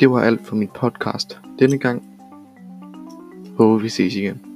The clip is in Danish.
Det var alt for min podcast denne gang. Håber vi ses igen.